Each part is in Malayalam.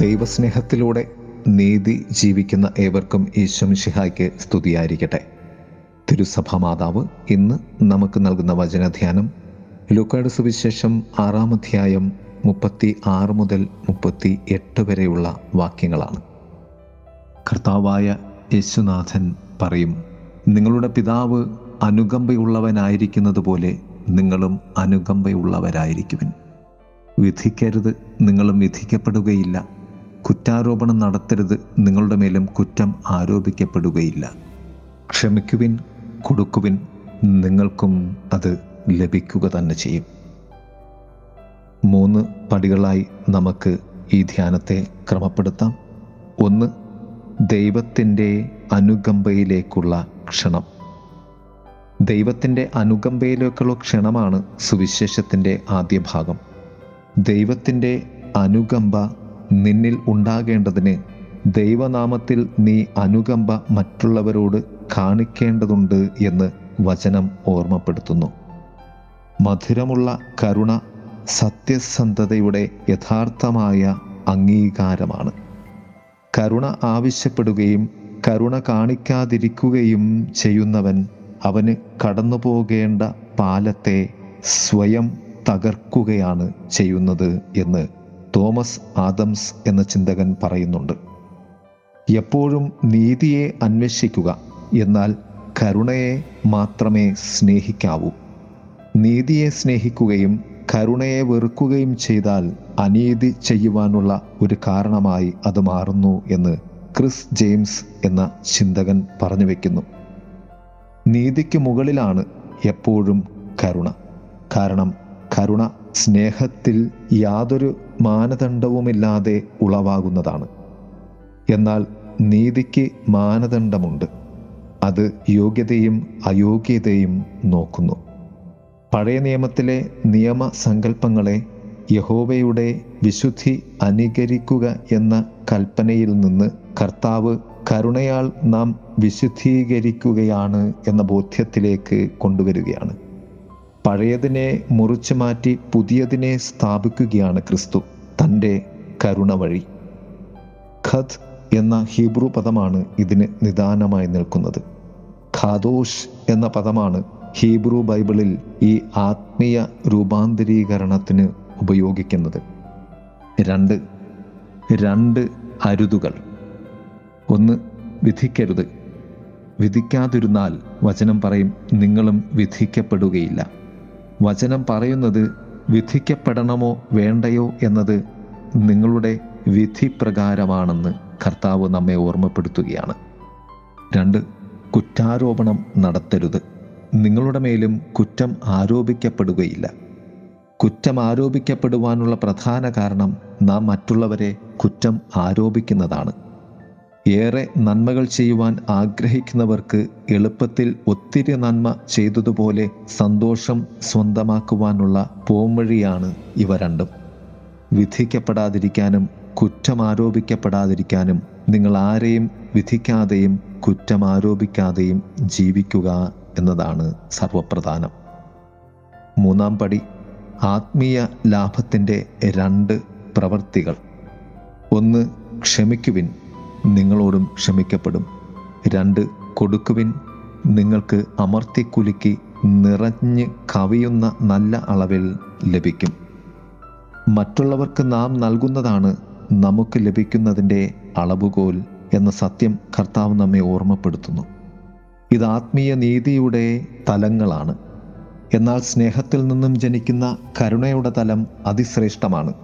ദൈവസ്നേഹത്തിലൂടെ നീതി ജീവിക്കുന്ന ഏവർക്കും ഈശ്വംഷിഹായ്ക്ക് സ്തുതിയായിരിക്കട്ടെ. തിരുസഭാ മാതാവ് ഇന്ന് നമുക്ക് നൽകുന്ന വചനധ്യാനം ലുക്കാട് സുവിശേഷം ആറാം അധ്യായം മുപ്പത്തി ആറ് മുതൽ മുപ്പത്തി എട്ട് വരെയുള്ള വാക്യങ്ങളാണ്. കർത്താവായ യേശുനാഥൻ പറയും നിങ്ങളുടെ പിതാവ് അനുകമ്പയുള്ളവനായിരിക്കുന്നത് പോലെ നിങ്ങളും അനുകമ്പയുള്ളവരായിരിക്കുവിൻ. വിധിക്കരുത് നിങ്ങളും വിധിക്കപ്പെടുകയില്ല. കുറ്റാരോപണം നടത്തരുത്. നിങ്ങളുടെ മേലും കുറ്റം ആരോപിക്കപ്പെടുകയില്ല. ക്ഷമിക്കുവിൻ കൊടുക്കുവിൻ. നിങ്ങൾക്കും അത് ലഭിക്കുക തന്നെ ചെയ്യും. മൂന്ന് പടികളായി നമുക്ക് ഈ ധ്യാനത്തെ ക്രമപ്പെടുത്താം. ഒന്ന് ദൈവത്തിന്റെ അനുകമ്പയിലേക്കുള്ള ക്ഷണം. ദൈവത്തിന്റെ അനുകമ്പയിലേക്കുള്ള ക്ഷണമാണ് സുവിശേഷത്തിന്റെ ആദ്യ ഭാഗം. ദൈവത്തിന്റെ അനുകമ്പ നിന്നിൽ ഉണ്ടാകേണ്ടതിന് ദൈവനാമത്തിൽ നീ അനുകമ്പ മറ്റുള്ളവരോട് കാണിക്കേണ്ടതുണ്ട് എന്ന് വചനം ഓർമ്മപ്പെടുത്തുന്നു. മധുരമുള്ള കരുണ സത്യസന്ധതയുടെ യഥാർത്ഥമായ അംഗീകാരമാണ്. കരുണ ആവശ്യപ്പെടുകയും കരുണ കാണിക്കാതിരിക്കുകയും ചെയ്യുന്നവൻ അവന് കടന്നു പോകേണ്ട പാലത്തെ സ്വയം തകർക്കുകയാണ് ചെയ്യുന്നത് എന്ന് തോമസ് ആദംസ് എന്ന ചിന്തകൻ പറയുന്നുണ്ട്. എപ്പോഴും നീതിയെ അന്വേഷിക്കുക എന്നാൽ കരുണയെ മാത്രമേ സ്നേഹിക്കാവൂ. നീതിയെ സ്നേഹിക്കുകയും കരുണയെ വെറുക്കുകയും ചെയ്താൽ അനീതി ചെയ്യുവാനുള്ള ഒരു കാരണമായി അത് മാറുന്നു എന്ന് ക്രിസ് ജെയിംസ് എന്ന ചിന്തകൻ പറഞ്ഞു വയ്ക്കുന്നു നീതിക്ക് മുകളിലാണ് എപ്പോഴും കരുണ. കാരണം കരുണ സ്നേഹത്തിൽ യാതൊരു മാനദണ്ഡവുമില്ലാതെ ഉളവാകുന്നതാണ്. എന്നാൽ നീതിക്ക് മാനദണ്ഡമുണ്ട്. അത് യോഗ്യതയും അയോഗ്യതയും നോക്കുന്നു. പഴയ നിയമത്തിലെ നിയമസങ്കല്പങ്ങളെ യഹോവയുടെ വിശുദ്ധി അനുകരിക്കുക എന്ന കൽപ്പനയിൽ നിന്ന് കർത്താവ് കരുണയാൽ നാം വിശുദ്ധീകരിക്കുകയാണ് എന്ന ബോധ്യത്തിലേക്ക് കൊണ്ടുവരികയാണ്. പഴയതിനെ മുറിച്ചു മാറ്റി പുതിയതിനെ സ്ഥാപിക്കുകയാണ് ക്രിസ്തു. തന്റെ കരുണ വഴി ഖദ് എന്ന ഹീബ്രു പദമാണ് ഇതിന് നിദാനമായി നിൽക്കുന്നത്. ഖാദോഷ് എന്ന പദമാണ് ഹീബ്രു ബൈബിളിൽ ഈ ആത്മീയ രൂപാന്തരീകരണത്തിന് ഉപയോഗിക്കുന്നത്. രണ്ട്. രണ്ട് അരുതുകൾ. ഒന്ന് വിധിക്കരുത്. വിധിക്കാതിരുന്നാൽ വചനം പറയും നിങ്ങളും വിധിക്കപ്പെടുകയില്ല. വചനം പറയുന്നത് വിധിക്കപ്പെടണമോ വേണ്ടയോ എന്നത് നിങ്ങളുടെ വിധി പ്രകാരമാണെന്ന് കർത്താവ് നമ്മെ ഓർമ്മപ്പെടുത്തുകയാണ്. രണ്ട് കുറ്റാരോപണം നടത്തരുത്. നിങ്ങളുടെ മേലും കുറ്റം ആരോപിക്കപ്പെടുകയില്ല. കുറ്റം ആരോപിക്കപ്പെടുവാനുള്ള പ്രധാന കാരണം നാം മറ്റുള്ളവരെ കുറ്റം ആരോപിക്കുന്നതാണ്. ഏറെ നന്മകൾ ചെയ്യുവാൻ ആഗ്രഹിക്കുന്നവർക്ക് എളുപ്പത്തിൽ ഒത്തിരി നന്മ ചെയ്തതുപോലെ സന്തോഷം സ്വന്തമാക്കുവാനുള്ള പോംവഴിയാണ് ഇവ രണ്ടും. വിധിക്കപ്പെടാതിരിക്കാനും കുറ്റം ആരോപിക്കപ്പെടാതിരിക്കാനും നിങ്ങൾ ആരെയും വിധിക്കാതെയും കുറ്റം ആരോപിക്കാതെയും ജീവിക്കുക എന്നതാണ് സർവപ്രധാനം. മൂന്നാം പടി ആത്മീയ ലാഭത്തിന്റെ രണ്ട് പ്രവൃത്തികൾ ഒന്ന് ക്ഷമിക്കുവിൻ. നിങ്ങളോടും ക്ഷമിക്കപ്പെടും. രണ്ട് കൊടുക്കുവിൻ നിങ്ങൾക്ക് അമർത്തിക്കുലുക്കി നിറഞ്ഞ് കവിയുന്ന നല്ല അളവിൽ ലഭിക്കും. മറ്റുള്ളവർക്ക് നാം നൽകുന്നതാണ് നമുക്ക് ലഭിക്കുന്നതിന്റെ അളവുകോൽ എന്ന സത്യം കർത്താവ് നമ്മെ ഓർമ്മപ്പെടുത്തുന്നു. ഇത് ആത്മീയ നീതിയുടെ തലങ്ങളാണ്. എന്നാൽ സ്നേഹത്തിൽ നിന്നും ജനിക്കുന്ന കരുണയുടെ തലം അതിശ്രേഷ്ഠമാണ്.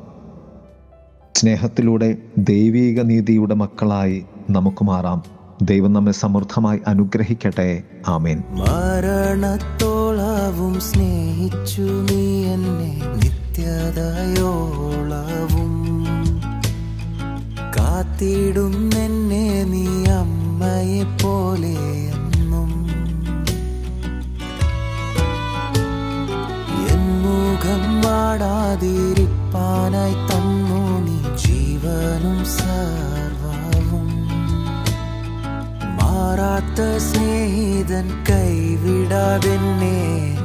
സ്നേഹത്തിലൂടെ ദൈവീക നീതിയുടെ മക്കളായി നമുക്ക് മാറാം. ദൈവം നമ്മെ സമൃദ്ധമായി അനുഗ്രഹിക്കട്ടെ. ആമേൻ. മരണത്തോളാവും സ്നേഹിച്ചു നീ എന്നെ നിത്യതയോളാവും. കാത്തിടും എന്നെ നീ അമ്മയെ പോലെ മാറാത്ത സ്നേഹിതൻ കൈവിടാതെന്നെ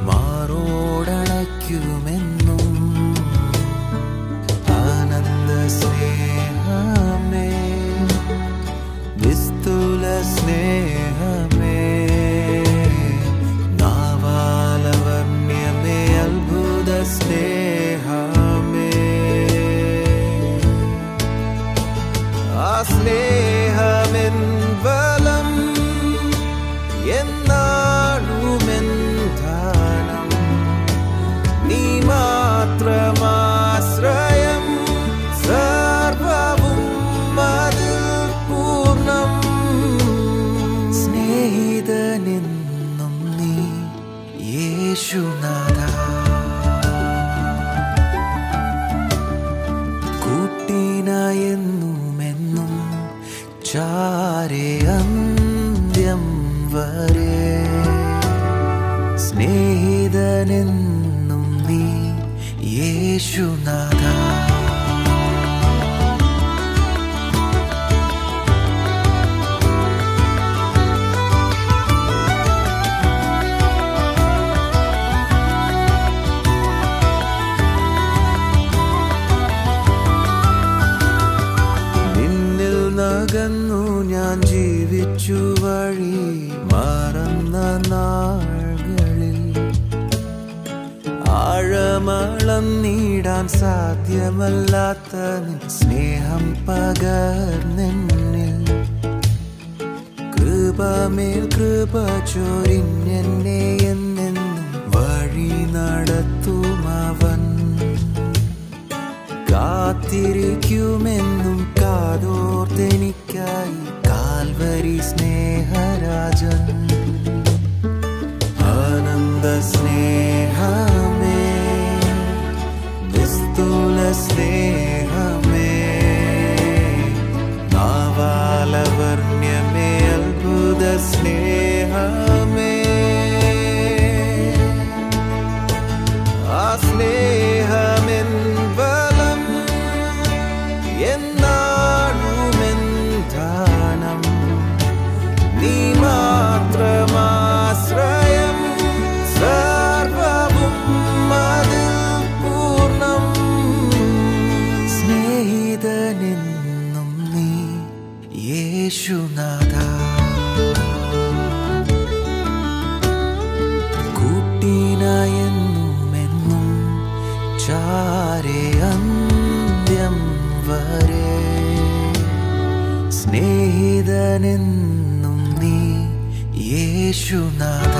മാറോടണയ്ക്കുമെന്നും ആനന്ദ സ്നേഹ യേശുനാഥ കൂട്ടിനായെന്നുമെന്നും ചാരെ അന്ത്യം വരെ. സ്നേഹിതനെന്നും നീ യേശുനാഥ. ആഴമളന്നിടാൻ സാധ്യമല്ലാത്ത നിൻ സ്നേഹം പകർന്നെന്നിൽ. കൃപമേൽ കൃപ ചൊരിഞ്ഞെന്നെ എന്നെന്നും വഴി നടത്തുമവൻ. കാത്തിരിക്കുമെന്നും കാതോർത്തെനിക്കായി lost. വരെ സ്നേഹിതനെന്നും നീ യേശുനാഥ.